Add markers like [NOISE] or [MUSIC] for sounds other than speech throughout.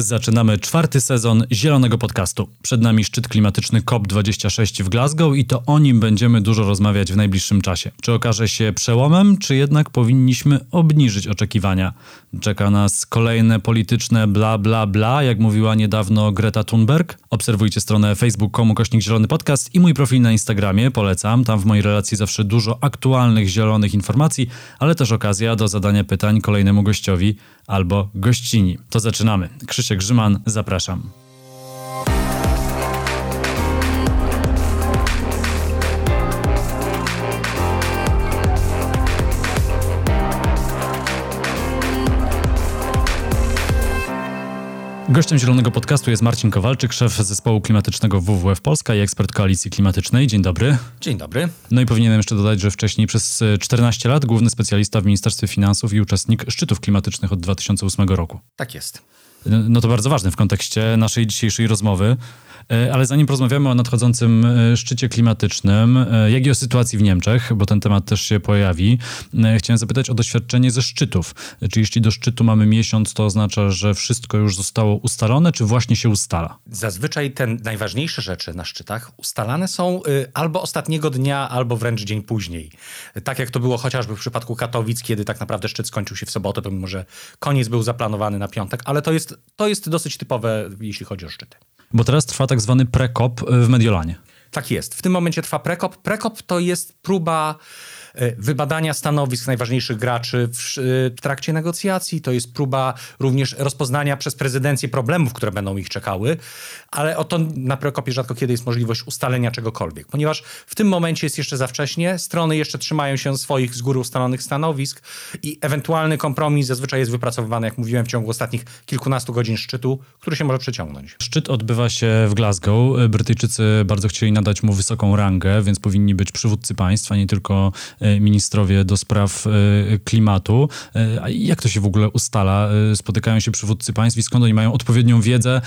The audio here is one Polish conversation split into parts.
Zaczynamy czwarty sezon Zielonego Podcastu. Przed nami szczyt klimatyczny COP26 w Glasgow i to o nim będziemy dużo rozmawiać w najbliższym czasie. Czy okaże się przełomem, czy jednak powinniśmy obniżyć oczekiwania? Czeka nas kolejne polityczne bla bla bla, jak mówiła niedawno Greta Thunberg. Obserwujcie stronę facebook.com kośnik Zielony Podcast i mój profil na Instagramie, polecam. Tam w mojej relacji zawsze dużo aktualnych zielonych informacji, ale też okazja do zadania pytań kolejnemu gościowi albo gościni. To zaczynamy. Krzysiek Grzyman, zapraszam. Gościem Zielonego Podcastu jest Marcin Kowalczyk, szef zespołu klimatycznego WWF Polska i ekspert Koalicji Klimatycznej. Dzień dobry. Dzień dobry. No i powinienem jeszcze dodać, że wcześniej przez 14 lat główny specjalista w Ministerstwie Finansów i uczestnik szczytów klimatycznych od 2008 roku. Tak jest. No to bardzo ważne w kontekście naszej dzisiejszej rozmowy. E, ale zanim porozmawiamy o nadchodzącym e, szczycie klimatycznym, e, jak i o sytuacji w Niemczech, bo ten temat też się pojawi, chciałem zapytać o doświadczenie ze szczytów. Czy jeśli do szczytu mamy miesiąc, to oznacza, że wszystko już zostało ustalone, czy właśnie się ustala? Zazwyczaj te najważniejsze rzeczy na szczytach ustalane są y, albo ostatniego dnia, albo wręcz dzień później. Tak jak to było chociażby w przypadku Katowic, kiedy tak naprawdę szczyt skończył się w sobotę, pomimo że koniec był zaplanowany na piątek, ale to jest, to jest dosyć typowe, jeśli chodzi o szczyty. Bo teraz trwa tak zwany prekop w Mediolanie. Tak jest. W tym momencie trwa prekop. Prekop to jest próba wybadania stanowisk najważniejszych graczy w, e, trakcie negocjacji. To jest próba również rozpoznania przez prezydencję problemów, które będą ich czekały, ale oto na Prokopie rzadko kiedy jest możliwość ustalenia czegokolwiek, ponieważ w tym momencie jest jeszcze za wcześnie, strony jeszcze trzymają się swoich z góry ustalonych stanowisk i ewentualny kompromis zazwyczaj jest wypracowywany, jak mówiłem, w ciągu ostatnich kilkunastu godzin szczytu, który się może przeciągnąć. Szczyt odbywa się w Glasgow. Brytyjczycy bardzo chcieli nadać mu wysoką rangę, więc powinni być przywódcy państwa, nie tylko e, E, ministrowie do spraw e, klimatu. E, jak to się w ogóle ustala? Spotykają się przywódcy państw i skąd oni mają odpowiednią wiedzę,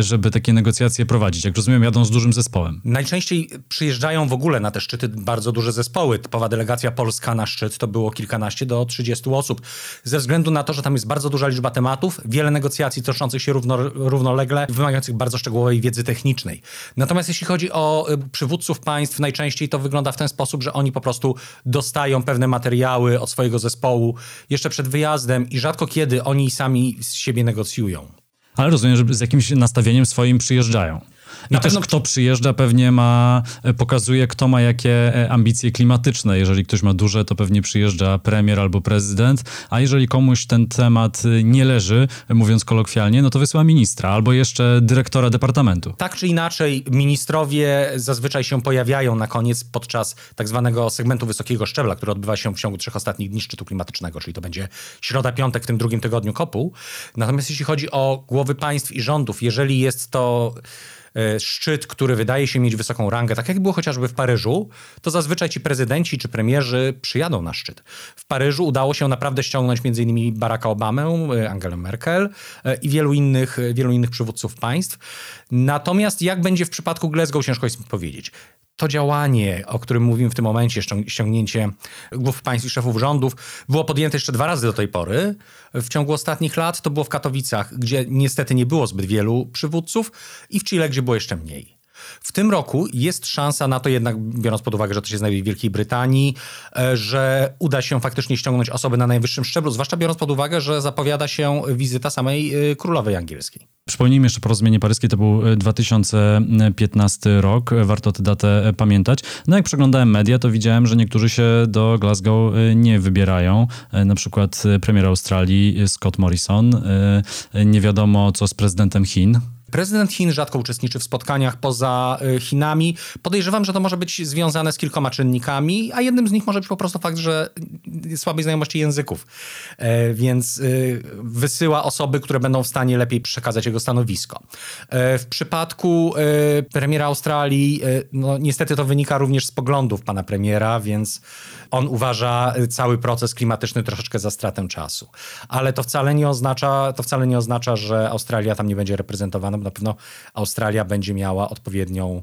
żeby takie negocjacje prowadzić? Jak rozumiem, jadą z dużym zespołem. Najczęściej przyjeżdżają w ogóle na te szczyty bardzo duże zespoły. Typowa delegacja polska na szczyt to było kilkanaście do 30 osób. Ze względu na to, że tam jest bardzo duża liczba tematów, wiele negocjacji toczących się równo, równolegle, wymagających bardzo szczegółowej wiedzy technicznej. Natomiast jeśli chodzi o przywódców państw, najczęściej to wygląda w ten sposób, że oni po prostu dostają pewne materiały od swojego zespołu jeszcze przed wyjazdem i rzadko kiedy oni sami z siebie negocjują. Ale rozumiem, że z jakimś nastawieniem swoim przyjeżdżają. I na też pewno... kto przyjeżdża pewnie ma, e, pokazuje kto ma jakie e, ambicje klimatyczne. Jeżeli ktoś ma duże, to pewnie przyjeżdża premier albo prezydent, a jeżeli komuś ten temat e, nie leży, mówiąc kolokwialnie, no to wysyła ministra albo jeszcze dyrektora departamentu. Tak czy inaczej, ministrowie zazwyczaj się pojawiają na koniec podczas tak zwanego segmentu wysokiego szczebla, który odbywa się w ciągu trzech ostatnich dni szczytu klimatycznego, czyli to będzie środa, piątek w tym drugim tygodniu kopu. Natomiast jeśli chodzi o głowy państw i rządów, jeżeli jest to szczyt, który wydaje się mieć wysoką rangę, tak jak było chociażby w Paryżu, to zazwyczaj ci prezydenci czy premierzy przyjadą na szczyt. W Paryżu udało się naprawdę ściągnąć m.in. Baracka Obamę, e, Angelę Merkel e, i wielu innych, wielu innych przywódców państw. Natomiast jak będzie w przypadku Glasgow, ciężko jest mi powiedzieć to działanie, o którym mówimy w tym momencie, ściągnięcie głów państw i szefów rządów, było podjęte jeszcze dwa razy do tej pory. W ciągu ostatnich lat to było w Katowicach, gdzie niestety nie było zbyt wielu przywódców, i w Chile, gdzie było jeszcze mniej. W tym roku jest szansa na to jednak, biorąc pod uwagę, że to się znajduje w Wielkiej Brytanii, e, że uda się faktycznie ściągnąć osoby na najwyższym szczeblu, zwłaszcza biorąc pod uwagę, że zapowiada się wizyta samej e, królowej angielskiej. Przypomnijmy jeszcze porozumienie paryskie, to był 2015 e, rok, warto tę datę pamiętać. No jak przeglądałem media, to widziałem, że niektórzy się do Glasgow nie wybierają. Na przykład premier Australii Scott Morrison. Nie wiadomo co z prezydentem Chin, Prezydent Chin rzadko uczestniczy w spotkaniach poza y, Chinami. Podejrzewam, że to może być związane z kilkoma czynnikami, a jednym z nich może być po prostu fakt, że słabej znajomości języków. E, więc y, wysyła osoby, które będą w stanie lepiej przekazać jego stanowisko. E, w przypadku y, premiera Australii, no niestety to wynika również z poglądów pana premiera, więc on uważa cały proces klimatyczny troszeczkę za stratę czasu. Ale to wcale nie oznacza, to wcale nie oznacza, że Australia tam nie będzie reprezentowana, bo na pewno Australia będzie miała odpowiednią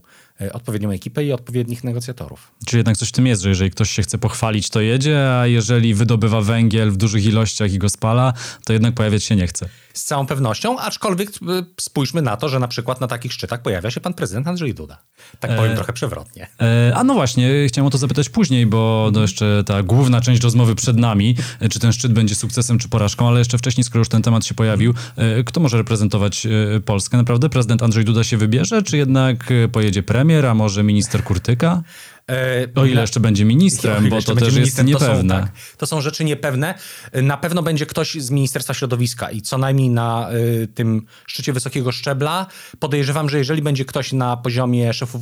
odpowiednią ekipę i odpowiednich negocjatorów. Czy jednak coś w tym jest, że jeżeli ktoś się chce pochwalić, to jedzie, a jeżeli wydobywa węgiel w dużych ilościach i go spala, to jednak pojawiać się nie chce. Z całą pewnością, aczkolwiek y, spójrzmy na to, że na przykład na takich szczytach pojawia się pan prezydent Andrzej Duda. Tak powiem e, trochę przewrotnie. E, a no właśnie, chciałem o to zapytać później, bo to jeszcze ta główna część rozmowy przed nami, e, czy ten szczyt będzie sukcesem czy porażką, ale jeszcze wcześniej, skoro już ten temat się pojawił, e, kto może reprezentować e, Polskę? Naprawdę prezydent Andrzej Duda się wybierze, czy jednak e, pojedzie premier, a może minister Kurtyka? E, o ile jeszcze będzie ministrem, bo to też jest niepewne. To są, tak, to są rzeczy niepewne. Na pewno będzie ktoś z Ministerstwa Środowiska i co najmniej na y, tym szczycie wysokiego szczebla. Podejrzewam, że jeżeli będzie ktoś na poziomie szefów,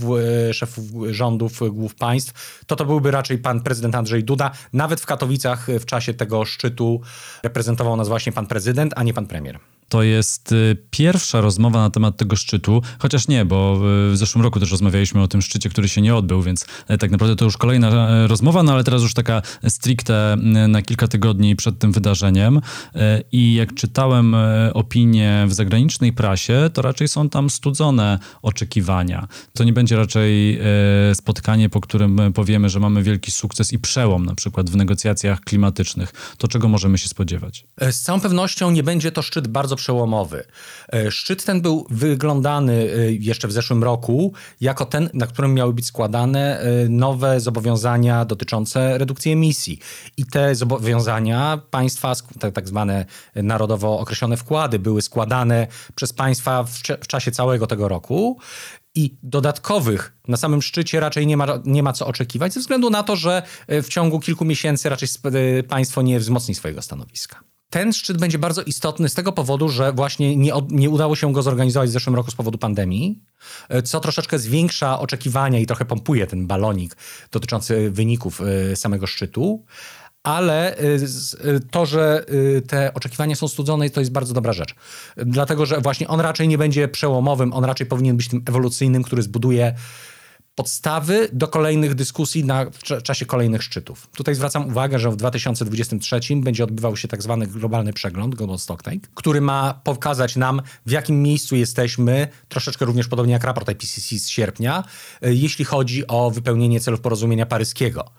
y, szefów rządów, głów państw, to to byłby raczej pan prezydent Andrzej Duda. Nawet w Katowicach w czasie tego szczytu reprezentował nas właśnie pan prezydent, a nie pan premier. To jest y, pierwsza rozmowa na temat tego szczytu, chociaż nie, bo y, w zeszłym roku też rozmawialiśmy o tym szczycie, który się nie odbył, więc e, tak naprawdę to już kolejna rozmowa, no ale teraz już taka stricte na kilka tygodni przed tym wydarzeniem. I jak czytałem opinie w zagranicznej prasie, to raczej są tam studzone oczekiwania. To nie będzie raczej spotkanie, po którym powiemy, że mamy wielki sukces i przełom, na przykład w negocjacjach klimatycznych. To czego możemy się spodziewać? Z całą pewnością nie będzie to szczyt bardzo przełomowy. E, szczyt ten był wyglądany e, jeszcze w zeszłym roku jako ten, na którym miały być składane e, nowe zobowiązania dotyczące redukcji emisji. I te zobowiązania państwa, tak zwane narodowo określone wkłady, były składane przez państwa w, w czasie całego tego roku i dodatkowych na samym szczycie raczej nie ma, nie ma co oczekiwać, ze względu na to, że w ciągu kilku miesięcy raczej państwo nie wzmocni swojego stanowiska. Ten szczyt będzie bardzo istotny z tego powodu, że właśnie nie, nie udało się go zorganizować w zeszłym roku z powodu pandemii, e, co troszeczkę zwiększa oczekiwania i trochę pompuje ten balonik dotyczący wyników e, samego szczytu. Ale e, to, że te oczekiwania są studzone, to jest bardzo dobra rzecz. Dlatego, że właśnie on raczej nie będzie przełomowym, on raczej powinien być tym ewolucyjnym, który zbuduje podstawy do kolejnych dyskusji na, w czasie kolejnych szczytów. Tutaj zwracam uwagę, że w 2023 będzie odbywał się tak zwany globalny przegląd, Global Stocktake, który ma pokazać nam, w jakim miejscu jesteśmy, troszeczkę również podobnie jak raport IPCC z sierpnia, e, jeśli chodzi o wypełnienie celów porozumienia paryskiego.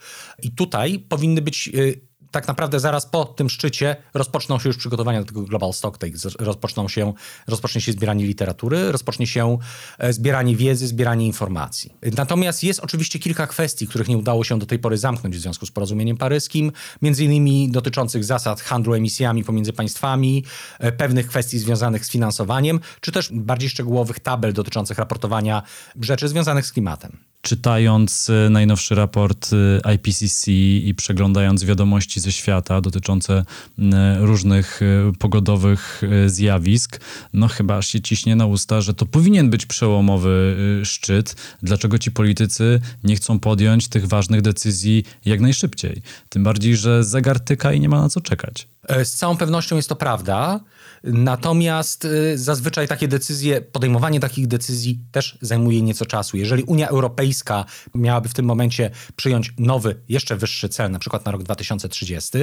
I tutaj powinny być e, tak naprawdę zaraz po tym szczycie rozpoczną się już przygotowania do tego Global Stocktake. Rozpoczną się, rozpocznie się zbieranie literatury, rozpocznie się e, zbieranie wiedzy, zbieranie informacji. Natomiast jest oczywiście kilka kwestii, których nie udało się do tej pory zamknąć w związku z porozumieniem paryskim, między innymi dotyczących zasad handlu emisjami pomiędzy państwami, e, pewnych kwestii związanych z finansowaniem, czy też bardziej szczegółowych tabel dotyczących raportowania rzeczy związanych z klimatem czytając e, najnowszy raport e, IPCC i przeglądając wiadomości ze świata dotyczące różnych e, pogodowych zjawisk, no chyba się ciśnie na usta, że to powinien być przełomowy szczyt. Dlaczego ci politycy nie chcą podjąć tych ważnych decyzji jak najszybciej? Tym bardziej, że zegar tyka i nie ma na co czekać. Z całą pewnością jest to prawda. Natomiast y, zazwyczaj takie decyzje, podejmowanie takich decyzji też zajmuje nieco czasu. Jeżeli Unia Europejska miałaby w tym momencie przyjąć nowy, jeszcze wyższy cel, na przykład na rok 2030,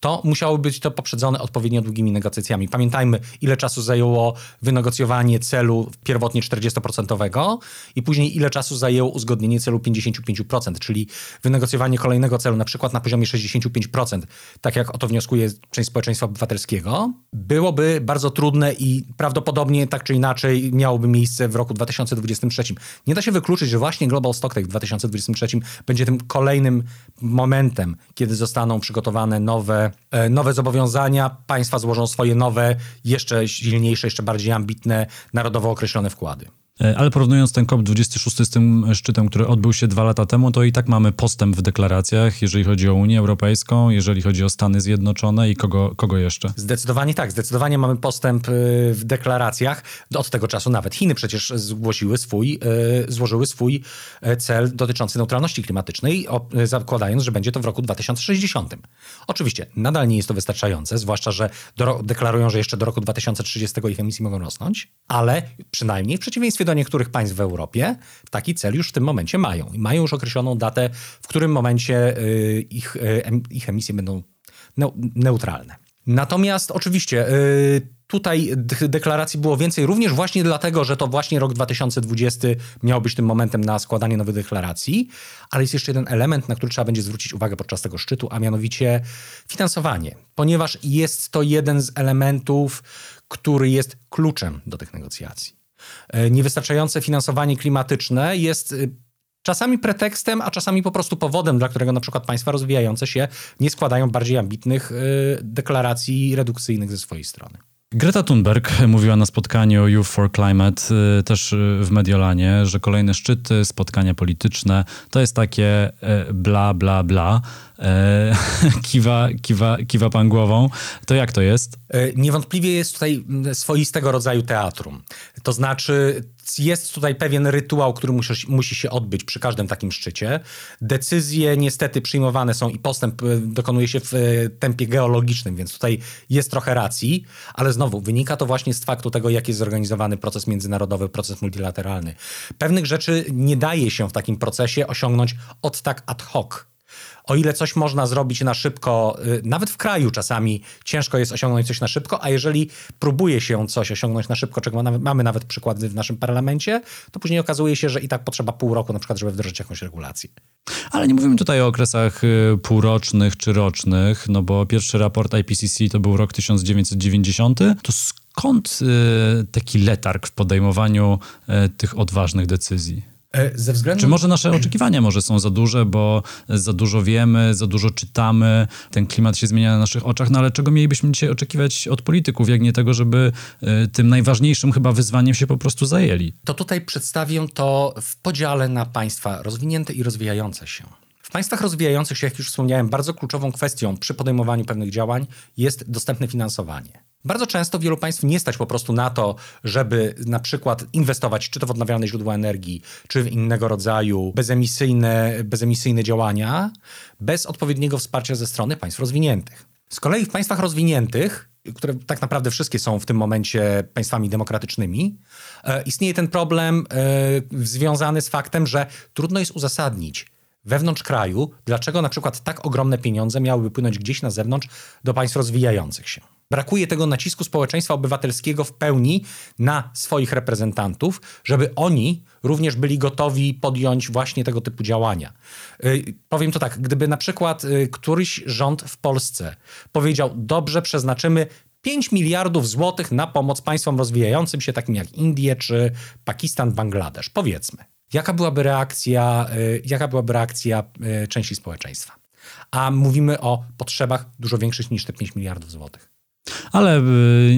to musiało być to poprzedzone odpowiednio długimi negocjacjami. Pamiętajmy, ile czasu zajęło wynegocjowanie celu pierwotnie 40% i później ile czasu zajęło uzgodnienie celu 55%, czyli wynegocjowanie kolejnego celu na przykład na poziomie 65%, tak jak o to wnioskuje część społeczeństwa obywatelskiego, byłoby bardzo trudne i prawdopodobnie tak czy inaczej miałoby miejsce w roku 2023. Nie da się wykluczyć, że właśnie Global Stocktake w 2023 będzie tym kolejnym momentem, kiedy zostaną przygotowane nowe, e, nowe zobowiązania, państwa złożą swoje nowe, jeszcze silniejsze, jeszcze bardziej ambitne, narodowo określone wkłady. E, ale porównując ten COP26 z tym szczytem, który odbył się dwa lata temu, to i tak mamy postęp w deklaracjach, jeżeli chodzi o Unię Europejską, jeżeli chodzi o Stany Zjednoczone i kogo, kogo jeszcze? Zdecydowanie tak, zdecydowanie mamy postęp y, w deklaracjach. Od tego czasu nawet Chiny przecież zgłosiły swój, y, złożyły swój cel dotyczący neutralności klimatycznej, zakładając, że będzie to w roku 2060. Oczywiście nadal nie jest to wystarczające, zwłaszcza, że do, deklarują, że jeszcze do roku 2030 ich emisje mogą rosnąć, ale przynajmniej w przeciwieństwie do do niektórych państw w Europie taki cel już w tym momencie mają. I mają już określoną datę, w którym momencie y, ich, y, ich emisje będą neutralne. Natomiast oczywiście y, tutaj deklaracji było więcej, również właśnie dlatego, że to właśnie rok 2020 miał być tym momentem na składanie nowych deklaracji, ale jest jeszcze jeden element, na który trzeba będzie zwrócić uwagę podczas tego szczytu, a mianowicie finansowanie, ponieważ jest to jeden z elementów, który jest kluczem do tych negocjacji. E, niewystarczające finansowanie klimatyczne jest y, czasami pretekstem, a czasami po prostu powodem, dla którego na przykład państwa rozwijające się nie składają bardziej ambitnych y, deklaracji redukcyjnych ze swojej strony. Greta Thunberg mówiła na spotkaniu Youth for Climate, y, też w Mediolanie, że kolejne szczyty, spotkania polityczne to jest takie bla, bla, bla. E, [LAUGHS] kiwa, kiwa, kiwa pan głową. To jak to jest? E, niewątpliwie jest tutaj swoistego rodzaju teatrum. To znaczy, jest tutaj pewien rytuał, który musi, musi się odbyć przy każdym takim szczycie. Decyzje niestety przyjmowane są i postęp e, dokonuje się w tempie geologicznym, więc tutaj jest trochę racji, ale znowu wynika to właśnie z faktu tego, jak jest zorganizowany proces międzynarodowy, proces multilateralny. Pewnych rzeczy nie daje się w takim procesie osiągnąć od tak ad hoc o ile coś można zrobić na szybko, y, nawet w kraju czasami ciężko jest osiągnąć coś na szybko, a jeżeli próbuje się coś osiągnąć na szybko, czego mamy nawet przykłady w naszym parlamencie, to później okazuje się, że i tak potrzeba pół roku na przykład, żeby wdrożyć jakąś regulację. Ale nie mówimy tutaj o okresach y, półrocznych czy rocznych, no bo pierwszy raport IPCC to był rok 1990. To skąd y, taki letarg w podejmowaniu tych odważnych decyzji? E, ze względu... Czy może nasze oczekiwania może są za duże, bo za dużo wiemy, za dużo czytamy, ten klimat się zmienia na naszych oczach, no ale czego mielibyśmy dzisiaj oczekiwać od polityków, jak nie tego, żeby e, tym najważniejszym chyba wyzwaniem się po prostu zajęli? To tutaj przedstawię to w podziale na państwa rozwinięte i rozwijające się. Państwach rozwijających się, jak już wspomniałem, bardzo kluczową kwestią przy podejmowaniu pewnych działań jest dostępne finansowanie. Bardzo często wielu państw nie stać po prostu na to, żeby na przykład inwestować czy to w odnawialne źródła energii, czy w innego rodzaju bezemisyjne, bezemisyjne działania, bez odpowiedniego wsparcia ze strony państw rozwiniętych. Z kolei w państwach rozwiniętych, które tak naprawdę wszystkie są w tym momencie państwami demokratycznymi, e, istnieje ten problem e, związany z faktem, że trudno jest uzasadnić wewnątrz kraju, dlaczego na przykład tak ogromne pieniądze miałyby płynąć gdzieś na zewnątrz do państw rozwijających się. Brakuje tego nacisku społeczeństwa obywatelskiego w pełni na swoich reprezentantów, żeby oni również byli gotowi podjąć właśnie tego typu działania. Yy, powiem to tak, gdyby na przykład yy, któryś rząd w Polsce powiedział: Dobrze, przeznaczymy 5 miliardów złotych na pomoc państwom rozwijającym się, takim jak Indie czy Pakistan, Bangladesz, powiedzmy. Jaka byłaby reakcja, yy, jaka byłaby reakcja y, części społeczeństwa? A mówimy o potrzebach dużo większych niż te 5 miliardów złotych. Ale y,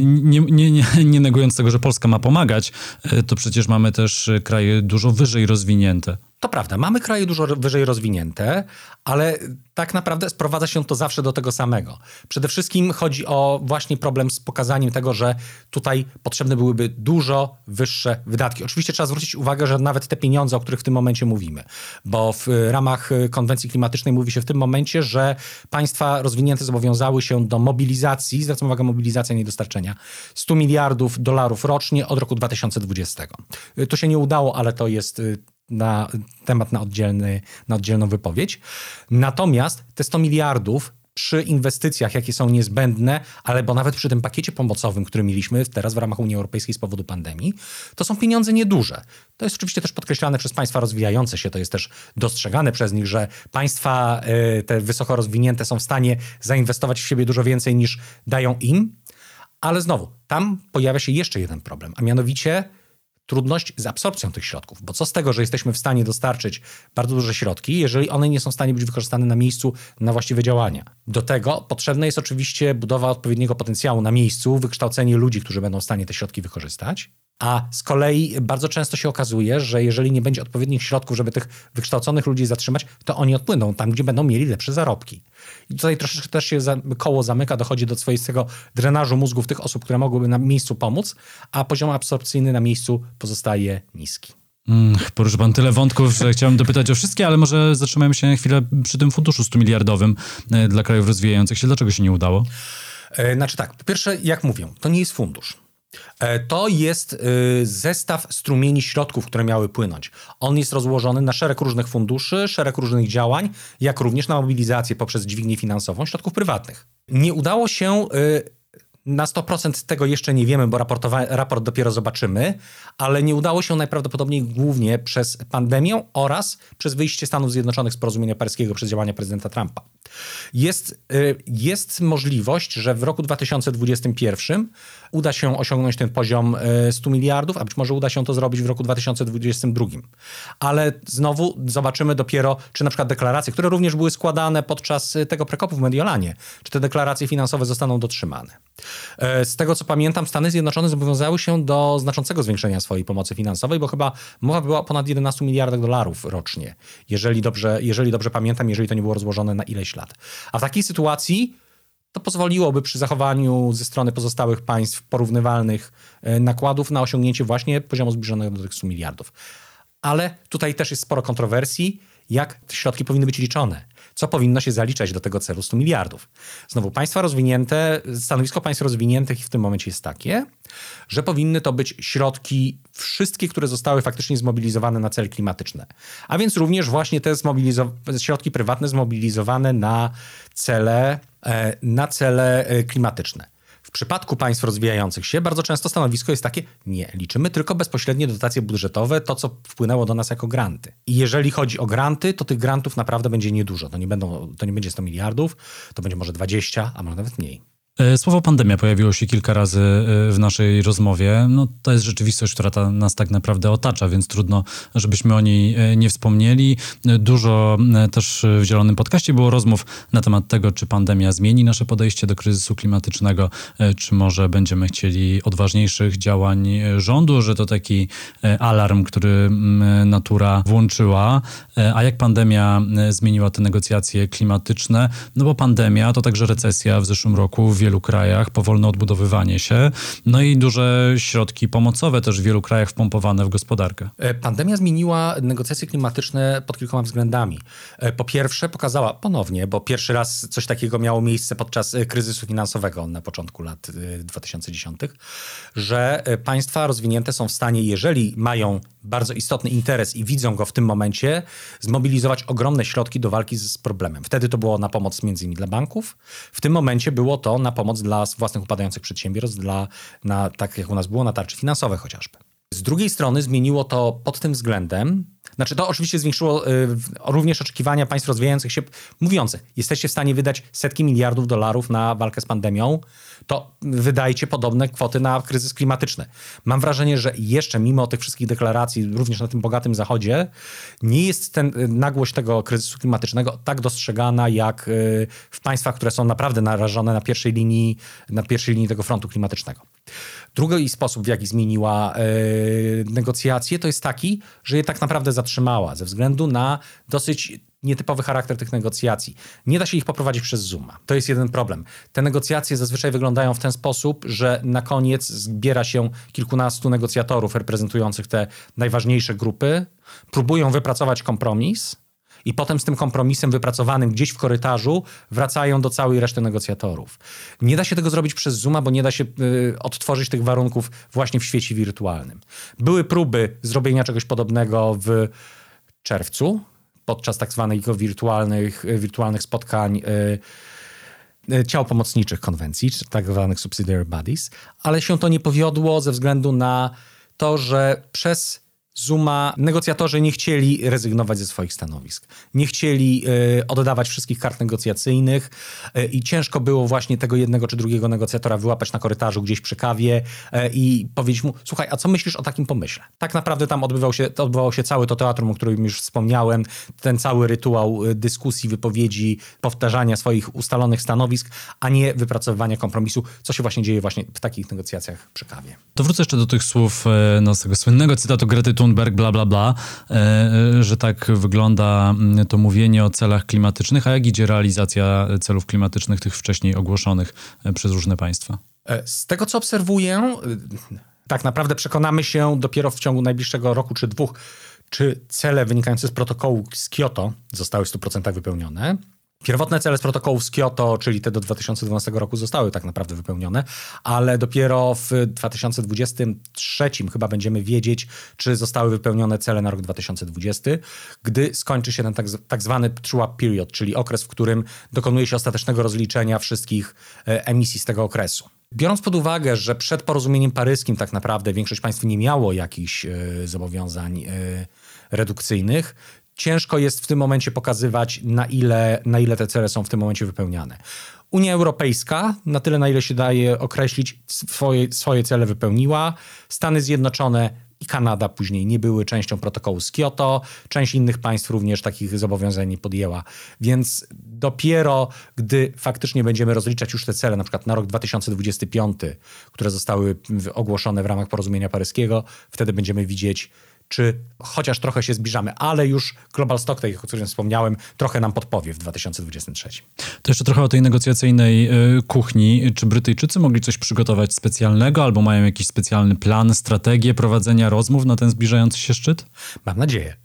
nie, nie, nie, nie negując tego, że Polska ma pomagać, y, to przecież mamy też kraje dużo wyżej rozwinięte. To prawda, mamy kraje dużo wyżej rozwinięte, ale tak naprawdę sprowadza się to zawsze do tego samego. Przede wszystkim chodzi o właśnie problem z pokazaniem tego, że tutaj potrzebne byłyby dużo wyższe wydatki. Oczywiście trzeba zwrócić uwagę, że nawet te pieniądze, o których w tym momencie mówimy, bo w ramach konwencji klimatycznej mówi się w tym momencie, że państwa rozwinięte zobowiązały się do mobilizacji, zwracam uwagę, mobilizacja, nie dostarczenia, 100 miliardów dolarów rocznie od roku 2020. To się nie udało, ale to jest na temat na, oddzielny, na oddzielną wypowiedź. Natomiast te 100 miliardów przy inwestycjach, jakie są niezbędne, ale bo nawet przy tym pakiecie pomocowym, który mieliśmy teraz w ramach Unii Europejskiej z powodu pandemii, to są pieniądze nieduże. To jest oczywiście też podkreślane przez państwa rozwijające się, to jest też dostrzegane przez nich, że państwa y, te wysoko rozwinięte są w stanie zainwestować w siebie dużo więcej niż dają im, ale znowu, tam pojawia się jeszcze jeden problem, a mianowicie trudność z absorpcją tych środków, bo co z tego, że jesteśmy w stanie dostarczyć bardzo duże środki, jeżeli one nie są w stanie być wykorzystane na miejscu na właściwe działania. Do tego potrzebna jest oczywiście budowa odpowiedniego potencjału na miejscu, wykształcenie ludzi, którzy będą w stanie te środki wykorzystać. A z kolei bardzo często się okazuje, że jeżeli nie będzie odpowiednich środków, żeby tych wykształconych ludzi zatrzymać, to oni odpłyną tam, gdzie będą mieli lepsze zarobki. I tutaj troszeczkę też się koło zamyka, dochodzi do swoistego drenażu mózgów tych osób, które mogłyby na miejscu pomóc, a poziom absorpcyjny na miejscu pozostaje niski. Mm, poruszył pan tyle wątków, że chciałem dopytać o wszystkie, ale może zatrzymajmy się na chwilę przy tym funduszu 100 miliardowym e, dla krajów rozwijających się. Dlaczego się nie udało? E, znaczy tak, po pierwsze, jak mówię, to nie jest fundusz. E, to jest y, zestaw strumieni środków, które miały płynąć. On jest rozłożony na szereg różnych funduszy, szereg różnych działań, jak również na mobilizację poprzez dźwignię finansową środków prywatnych. Nie udało się y, na 100% tego jeszcze nie wiemy, bo raport dopiero zobaczymy, ale nie udało się najprawdopodobniej głównie przez pandemię oraz przez wyjście Stanów Zjednoczonych z porozumienia paryskiego przez działania prezydenta Trumpa. Jest, y, jest możliwość, że w roku 2021 uda się osiągnąć ten poziom 100 y, miliardów, a być może uda się to zrobić w roku 2022. Ale znowu zobaczymy dopiero, czy na przykład deklaracje, które również były składane podczas tego prekopu w Mediolanie, czy te deklaracje finansowe zostaną dotrzymane. Z tego co pamiętam, Stany Zjednoczone zobowiązały się do znaczącego zwiększenia swojej pomocy finansowej, bo chyba mowa była o ponad 11 miliardach dolarów rocznie, jeżeli dobrze, jeżeli dobrze pamiętam, jeżeli to nie było rozłożone na ileś lat. A w takiej sytuacji to pozwoliłoby przy zachowaniu ze strony pozostałych państw porównywalnych e, nakładów na osiągnięcie właśnie poziomu zbliżonego do tych 100 miliardów. Ale tutaj też jest sporo kontrowersji, jak te środki powinny być liczone co powinno się zaliczać do tego celu 100 miliardów. Znowu, państwa rozwinięte, stanowisko państw rozwiniętych w tym momencie jest takie, że powinny to być środki wszystkie, które zostały faktycznie zmobilizowane na cele klimatyczne. A więc również właśnie te środki prywatne zmobilizowane na cele, e, na cele e, klimatyczne przypadku państw rozwijających się bardzo często stanowisko jest takie, nie, liczymy tylko bezpośrednie dotacje budżetowe, to co wpłynęło do nas jako granty. I jeżeli chodzi o granty, to tych grantów naprawdę będzie niedużo. To nie, będą, to nie będzie 100 miliardów, to będzie może 20, a może nawet mniej. E, słowo pandemia pojawiło się kilka razy e, w naszej rozmowie. No, to jest rzeczywistość, która ta, nas tak naprawdę otacza, więc trudno, żebyśmy o niej e, nie wspomnieli. Dużo też w Zielonym Podcaście było rozmów na temat tego, czy pandemia zmieni nasze podejście do kryzysu klimatycznego, czy może będziemy chcieli odważniejszych działań rządu, że to taki alarm, który natura włączyła. A jak pandemia zmieniła te negocjacje klimatyczne? No bo pandemia to także recesja w zeszłym roku wielu krajach, powolne odbudowywanie się, no i duże środki pomocowe też w wielu krajach wpompowane w gospodarkę. E, pandemia zmieniła negocjacje klimatyczne pod kilkoma względami. E, po pierwsze, pokazała ponownie, bo pierwszy raz coś takiego miało miejsce podczas e, kryzysu finansowego na początku lat 2010, że państwa rozwinięte są w stanie, jeżeli mają bardzo istotny interes i widzą go w tym momencie, zmobilizować ogromne środki do walki z problemem. Wtedy to było na pomoc między innymi dla banków. W tym momencie było to na pomoc dla własnych upadających przedsiębiorstw, dla, na, tak jak u nas było, na tarczy finansowe chociażby. Z drugiej strony zmieniło to pod tym względem, znaczy to oczywiście zwiększyło y, również oczekiwania państw rozwijających się, mówiących, jesteście w stanie wydać setki miliardów dolarów na walkę z pandemią, to wydajcie podobne kwoty na kryzys klimatyczny. Mam wrażenie, że jeszcze mimo tych wszystkich deklaracji, również na tym bogatym zachodzie, nie jest ten, y, nagłość tego kryzysu klimatycznego tak dostrzegana jak y, w państwach, które są naprawdę narażone na pierwszej linii, na pierwszej linii tego frontu klimatycznego. Drugi sposób, w jaki zmieniła negocjacje, to jest taki, że je tak naprawdę zatrzymała ze względu na dosyć nietypowy charakter tych negocjacji. Nie da się ich poprowadzić przez Zooma. To jest jeden problem. Te negocjacje zazwyczaj wyglądają w ten sposób, że na koniec zbiera się kilkunastu negocjatorów reprezentujących te najważniejsze grupy, próbują wypracować kompromis i potem z tym kompromisem wypracowanym gdzieś w korytarzu wracają do całej reszty negocjatorów. Nie da się tego zrobić przez Zooma, bo nie da się y, odtworzyć tych warunków właśnie w świecie wirtualnym. Były próby zrobienia czegoś podobnego w czerwcu, podczas tak zwanych wirtualnych, wirtualnych spotkań y, y, ciał pomocniczych konwencji, czy tak zwanych subsidiary bodies, ale się to nie powiodło ze względu na to, że przez Zuma negocjatorzy nie chcieli rezygnować ze swoich stanowisk. Nie chcieli y, oddawać wszystkich kart negocjacyjnych y, i ciężko było właśnie tego jednego czy drugiego negocjatora wyłapać na korytarzu gdzieś przy kawie y, i powiedzieć mu, słuchaj, a co myślisz o takim pomyśle? Tak naprawdę tam odbywał się, odbywało się całe to teatrum, o którym już wspomniałem, ten cały rytuał dyskusji, wypowiedzi, powtarzania swoich ustalonych stanowisk, a nie wypracowywania kompromisu, co się właśnie dzieje właśnie w takich negocjacjach przy kawie. To wrócę jeszcze do tych słów, no, z tego słynnego cytatu Grety Thunberg, bla, bla, bla, e, e, że tak wygląda mm, to mówienie o celach klimatycznych, a jak idzie realizacja celów klimatycznych tych wcześniej ogłoszonych e, przez różne państwa? Z tego, co obserwuję, tak naprawdę przekonamy się dopiero w ciągu najbliższego roku czy dwóch, czy cele wynikające z protokołu z Kyoto zostały w 100% wypełnione. Pierwotne cele z protokołów z Kyoto, czyli te do 2012 roku, zostały tak naprawdę wypełnione, ale dopiero w 2023 chyba będziemy wiedzieć, czy zostały wypełnione cele na rok 2020, gdy skończy się ten tak, tak zwany true-up period, czyli okres, w którym dokonuje się ostatecznego rozliczenia wszystkich e, emisji z tego okresu. Biorąc pod uwagę, że przed porozumieniem paryskim tak naprawdę większość państw nie miało jakichś y, zobowiązań y, redukcyjnych, ciężko jest w tym momencie pokazywać, na ile, na ile te cele są w tym momencie wypełniane. Unia Europejska, na tyle na ile się daje określić, swoje, swoje cele wypełniła. Stany Zjednoczone i Kanada później nie były częścią protokołu z Kyoto. Część innych państw również takich zobowiązań nie podjęła. Więc dopiero gdy faktycznie będziemy rozliczać już te cele, na przykład na rok 2025, które zostały ogłoszone w ramach porozumienia paryskiego, wtedy będziemy widzieć, czy chociaż trochę się zbliżamy, ale już Global Stocktake, o którym wspomniałem, trochę nam podpowie w 2023. To jeszcze trochę o tej negocjacyjnej y, kuchni. Czy Brytyjczycy mogli coś przygotować specjalnego albo mają jakiś specjalny plan, strategię prowadzenia rozmów na ten zbliżający się szczyt? Mam nadzieję.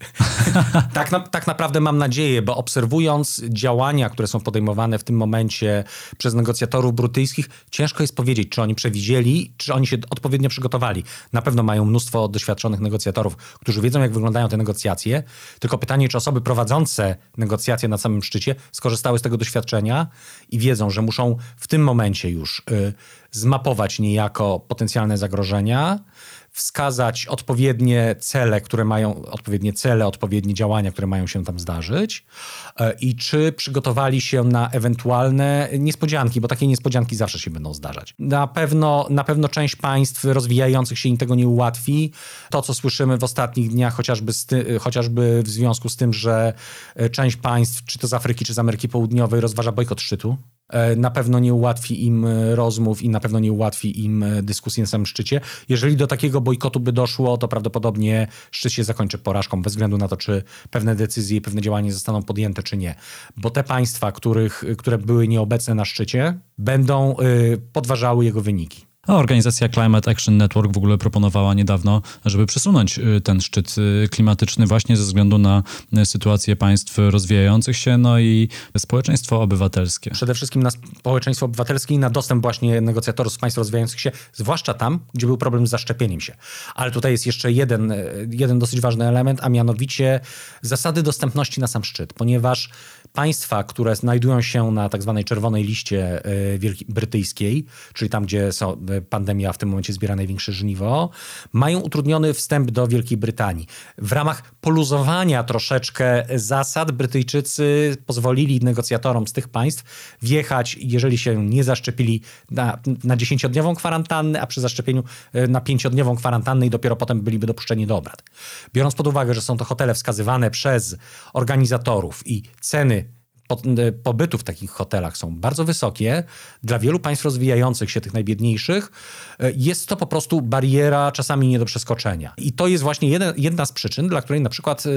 [LAUGHS] tak, na, tak naprawdę mam nadzieję, bo obserwując działania, które są podejmowane w tym momencie przez negocjatorów brytyjskich, ciężko jest powiedzieć, czy oni przewidzieli, czy oni się odpowiednio przygotowali. Na pewno mają mnóstwo doświadczonych negocjatorów, którzy wiedzą, jak wyglądają te negocjacje. Tylko pytanie, czy osoby prowadzące negocjacje na samym szczycie skorzystały z tego doświadczenia i wiedzą, że muszą w tym momencie już y, zmapować niejako potencjalne zagrożenia, wskazać odpowiednie cele, które mają, odpowiednie cele, odpowiednie działania, które mają się tam zdarzyć e, i czy przygotowali się na ewentualne niespodzianki, bo takie niespodzianki zawsze się będą zdarzać. Na pewno, na pewno część państw rozwijających się im tego nie ułatwi. To, co słyszymy w ostatnich dniach, chociażby, ty, chociażby w związku z tym, że e, część państw, czy to z Afryki, czy z Ameryki Południowej, rozważa bojkot szczytu na pewno nie ułatwi im e, rozmów i na pewno nie ułatwi im e, dyskusji na samym szczycie. Jeżeli do takiego bojkotu by doszło, to prawdopodobnie szczyt się zakończy porażką, bez względu na to, czy pewne decyzje i pewne działania zostaną podjęte, czy nie. Bo te państwa, których, które były nieobecne na szczycie, będą podważały jego wyniki. A organizacja Climate Action Network w ogóle proponowała niedawno, żeby przesunąć y, ten szczyt y, klimatyczny właśnie ze względu na y, sytuację państw rozwijających się, no i społeczeństwo obywatelskie. Przede wszystkim na społeczeństwo obywatelskie i na dostęp właśnie negocjatorów z państw rozwijających się, zwłaszcza tam, gdzie był problem z zaszczepieniem się. Ale tutaj jest jeszcze jeden, jeden dosyć ważny element, a mianowicie zasady dostępności na sam szczyt, ponieważ państwa, które znajdują się na tak zwanej czerwonej liście brytyjskiej, czyli tam, gdzie są pandemia w tym momencie zbiera największe żniwo, mają utrudniony wstęp do Wielkiej Brytanii. W ramach poluzowania troszeczkę zasad Brytyjczycy pozwolili negocjatorom z tych państw wjechać, jeżeli się nie zaszczepili, na, na 10-dniową kwarantannę, a przy zaszczepieniu e, na 5-dniową kwarantannę i dopiero potem byliby dopuszczeni do obrad. Biorąc pod uwagę, że są to hotele wskazywane przez organizatorów i ceny E, pobytu w takich hotelach są bardzo wysokie. Dla wielu państw rozwijających się, tych najbiedniejszych, e, jest to po prostu bariera czasami nie do przeskoczenia. I to jest właśnie jedna, jedna z przyczyn, dla której na przykład e,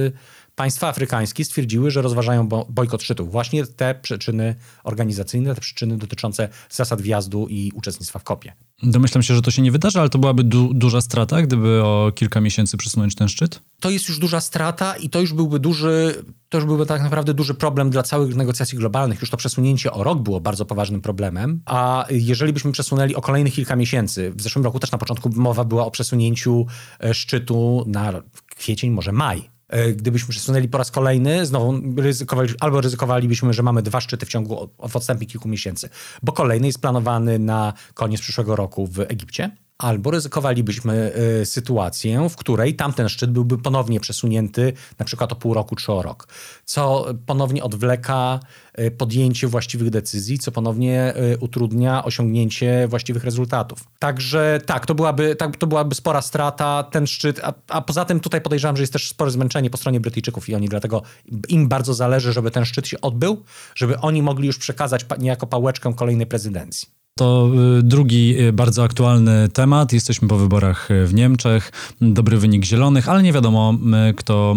państwa afrykańskie stwierdziły, że rozważają bojkot szczytów. Właśnie te przyczyny organizacyjne, te przyczyny dotyczące zasad wjazdu i uczestnictwa w kopie. Domyślam się, że to się nie wydarzy, ale to byłaby du duża strata, gdyby o kilka miesięcy przesunąć ten szczyt? To jest już duża strata i to już byłby duży, to już byłby tak naprawdę duży problem dla całych negocjacji globalnych. Już to przesunięcie o rok było bardzo poważnym problemem, a jeżeli byśmy przesunęli o kolejnych kilka miesięcy, w zeszłym roku też na początku mowa była o przesunięciu e, szczytu na kwiecień, może maj. E, gdybyśmy przesunęli po raz kolejny, znowu ryzykowali, albo ryzykowalibyśmy, że mamy dwa szczyty w ciągu w odstępie kilku miesięcy, bo kolejny jest planowany na koniec przyszłego roku w Egipcie albo ryzykowalibyśmy y, sytuację, w której tamten szczyt byłby ponownie przesunięty na przykład o pół roku czy o rok, co ponownie odwleka y, podjęcie właściwych decyzji, co ponownie y, utrudnia osiągnięcie właściwych rezultatów. Także tak, to byłaby, tak, to byłaby spora strata, ten szczyt, a, a poza tym tutaj podejrzewam, że jest też spore zmęczenie po stronie Brytyjczyków i oni dlatego im bardzo zależy, żeby ten szczyt się odbył, żeby oni mogli już przekazać niejako pałeczkę kolejnej prezydencji. To y, drugi y, bardzo aktualny temat. Jesteśmy po wyborach y, w Niemczech. Dobry wynik Zielonych, ale nie wiadomo, kto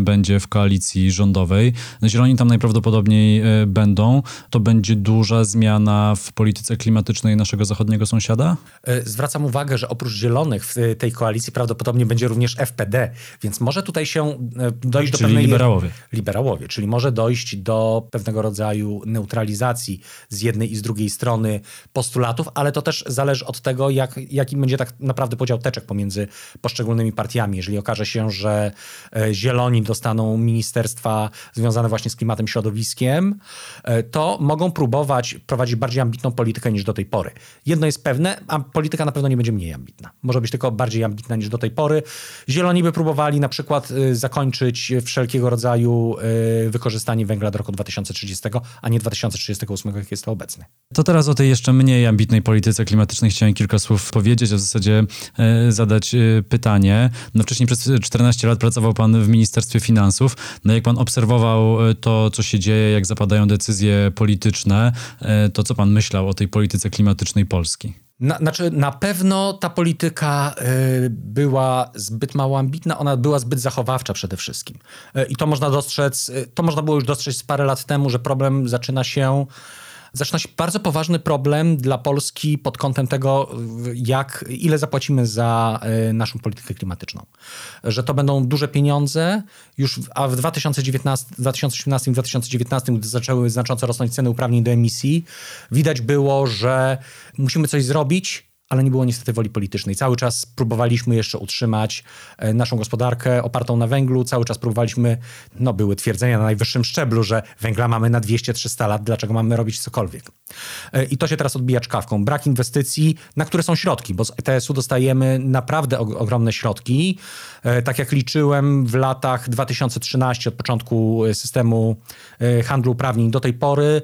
będzie w koalicji rządowej. Zieloni tam najprawdopodobniej będą. To będzie duża zmiana w polityce klimatycznej naszego zachodniego sąsiada? Zwracam uwagę, że oprócz Zielonych w tej koalicji prawdopodobnie będzie również FPD, więc może tutaj się dojść czyli do pewnej... liberałowie. Liberałowie, czyli może dojść do pewnego rodzaju neutralizacji z jednej i z drugiej strony postulatów, ale to też zależy od tego, jak, jaki będzie tak naprawdę podział teczek pomiędzy poszczególnymi partiami. Jeżeli okaże się, że e, zieloni dostaną ministerstwa związane właśnie z klimatem, środowiskiem, e, to mogą próbować prowadzić bardziej ambitną politykę niż do tej pory. Jedno jest pewne, a polityka na pewno nie będzie mniej ambitna. Może być tylko bardziej ambitna niż do tej pory. Zieloni by próbowali na przykład e, zakończyć wszelkiego rodzaju wykorzystanie węgla do roku 2030, a nie 2038, jak jest to obecny. To teraz o tej jeszcze mniej ambitnej polityce klimatycznej chciałem kilka słów powiedzieć, a w zasadzie e, zadać e, pytanie. No wcześniej przez 14 lat pracował pan w Ministerstwie Finansów. No jak pan obserwował e, to, co się dzieje, jak zapadają decyzje polityczne, to co pan myślał o tej polityce klimatycznej Polski? Na, znaczy, na pewno ta polityka y, była zbyt mało ambitna, ona była zbyt zachowawcza przede wszystkim. Y, I to można dostrzec, y, to można było już dostrzec parę lat temu, że problem zaczyna się zaczyna się bardzo poważny problem dla Polski pod kątem tego, jak, ile zapłacimy za e, naszą politykę klimatyczną. Że to będą duże pieniądze, już a w 2019, 2018 2019, gdy zaczęły znacząco rosnąć ceny uprawnień do emisji, widać było, że musimy coś zrobić, ale nie było niestety woli politycznej. Cały czas próbowaliśmy jeszcze utrzymać e, naszą gospodarkę opartą na węglu, cały czas próbowaliśmy, no były twierdzenia na najwyższym szczeblu, że węgla mamy na 200-300 lat, dlaczego mamy robić cokolwiek. E, I to się teraz odbija czkawką. Brak inwestycji, na które są środki, bo z ETS-u dostajemy naprawdę ogromne środki. E, tak jak liczyłem w latach 2013, od początku systemu handlu uprawnień do tej pory,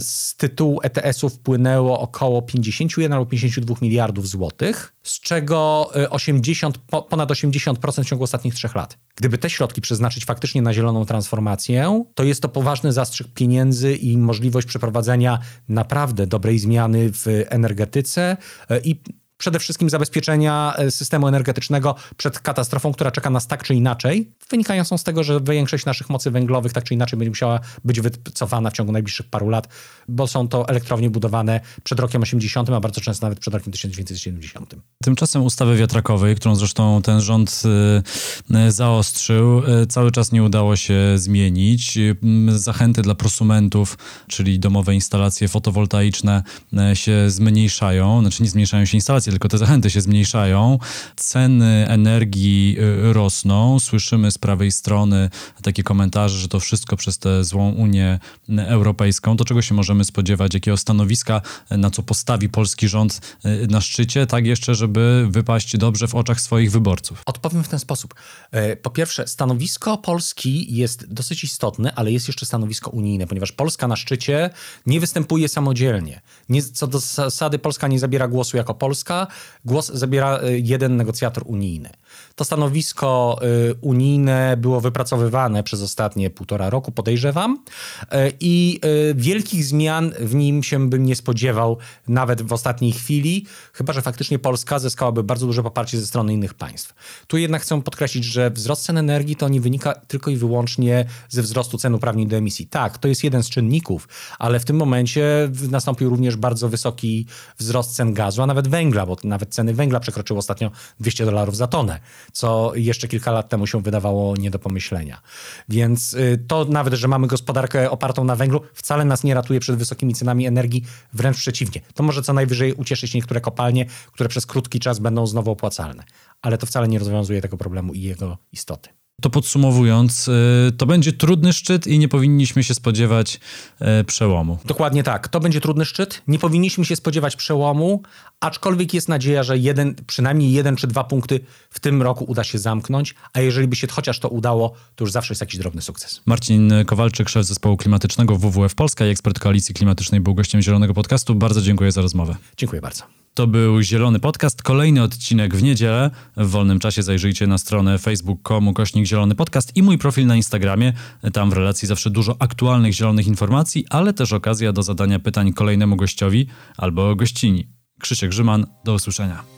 z tytułu ETS-u wpłynęło około 51 albo 52 2 miliardów złotych, z czego 80, y, ponad 80% w ciągu ostatnich trzech lat. Gdyby te środki przeznaczyć faktycznie na zieloną transformację, to jest to poważny zastrzyk pieniędzy i możliwość przeprowadzenia naprawdę dobrej zmiany w energetyce y, i przede wszystkim zabezpieczenia e, systemu energetycznego przed katastrofą, która czeka nas tak czy inaczej, wynikającą z tego, że większość naszych mocy węglowych tak czy inaczej będzie musiała być wycofana w ciągu najbliższych paru lat, bo są to elektrownie budowane przed rokiem 80, a bardzo często nawet przed rokiem 1970. Tymczasem ustawy wiatrakowej, którą zresztą ten rząd e, zaostrzył, e, cały czas nie udało się zmienić. Zachęty dla prosumentów, czyli domowe instalacje fotowoltaiczne się zmniejszają, znaczy nie zmniejszają się instalacje, tylko te zachęty się zmniejszają, ceny energii y, rosną. Słyszymy z prawej strony takie komentarze, że to wszystko przez tę złą Unię Europejską. To czego się możemy spodziewać? Jakiego stanowiska, na co postawi polski rząd y, na szczycie, tak jeszcze, żeby wypaść dobrze w oczach swoich wyborców? Odpowiem w ten sposób. E, po pierwsze, stanowisko Polski jest dosyć istotne, ale jest jeszcze stanowisko unijne, ponieważ Polska na szczycie nie występuje samodzielnie. Nie, co do zasady Polska nie zabiera głosu jako Polska, głos zabiera y, jeden negocjator unijny. To stanowisko y, unijne było wypracowywane przez ostatnie półtora roku, podejrzewam, y, i wielkich zmian w nim się bym nie spodziewał nawet w ostatniej chwili, chyba że faktycznie Polska zyskałaby bardzo duże poparcie ze strony innych państw. Tu jednak chcę podkreślić, że wzrost cen energii to nie wynika tylko i wyłącznie ze wzrostu cen uprawnień do emisji. Tak, to jest jeden z czynników, ale w tym momencie nastąpił również bardzo wysoki wzrost cen gazu, a nawet węgla bo nawet ceny węgla przekroczyły ostatnio 200 dolarów za tonę, co jeszcze kilka lat temu się wydawało nie do pomyślenia. Więc y, to nawet, że mamy gospodarkę opartą na węglu, wcale nas nie ratuje przed wysokimi cenami energii, wręcz przeciwnie. To może co najwyżej ucieszyć niektóre kopalnie, które przez krótki czas będą znowu opłacalne, ale to wcale nie rozwiązuje tego problemu i jego istoty. To podsumowując, y, to będzie trudny szczyt i nie powinniśmy się spodziewać y, przełomu. Dokładnie tak. To będzie trudny szczyt. Nie powinniśmy się spodziewać przełomu, aczkolwiek jest nadzieja, że jeden, przynajmniej jeden czy dwa punkty w tym roku uda się zamknąć, a jeżeli by się chociaż to udało, to już zawsze jest jakiś drobny sukces. Marcin Kowalczyk, szef zespołu klimatycznego WWF Polska i ekspert koalicji klimatycznej był gościem Zielonego Podcastu. Bardzo dziękuję za rozmowę. Dziękuję bardzo. To był Zielony Podcast, kolejny odcinek w niedzielę. W wolnym czasie zajrzyjcie na stronę facebook.com kośnik Zielony Podcast i mój profil na Instagramie. Tam w relacji zawsze dużo aktualnych zielonych informacji, ale też okazja do zadania pytań kolejnemu gościowi albo gościni. Krzysiek Grzyman, do usłyszenia.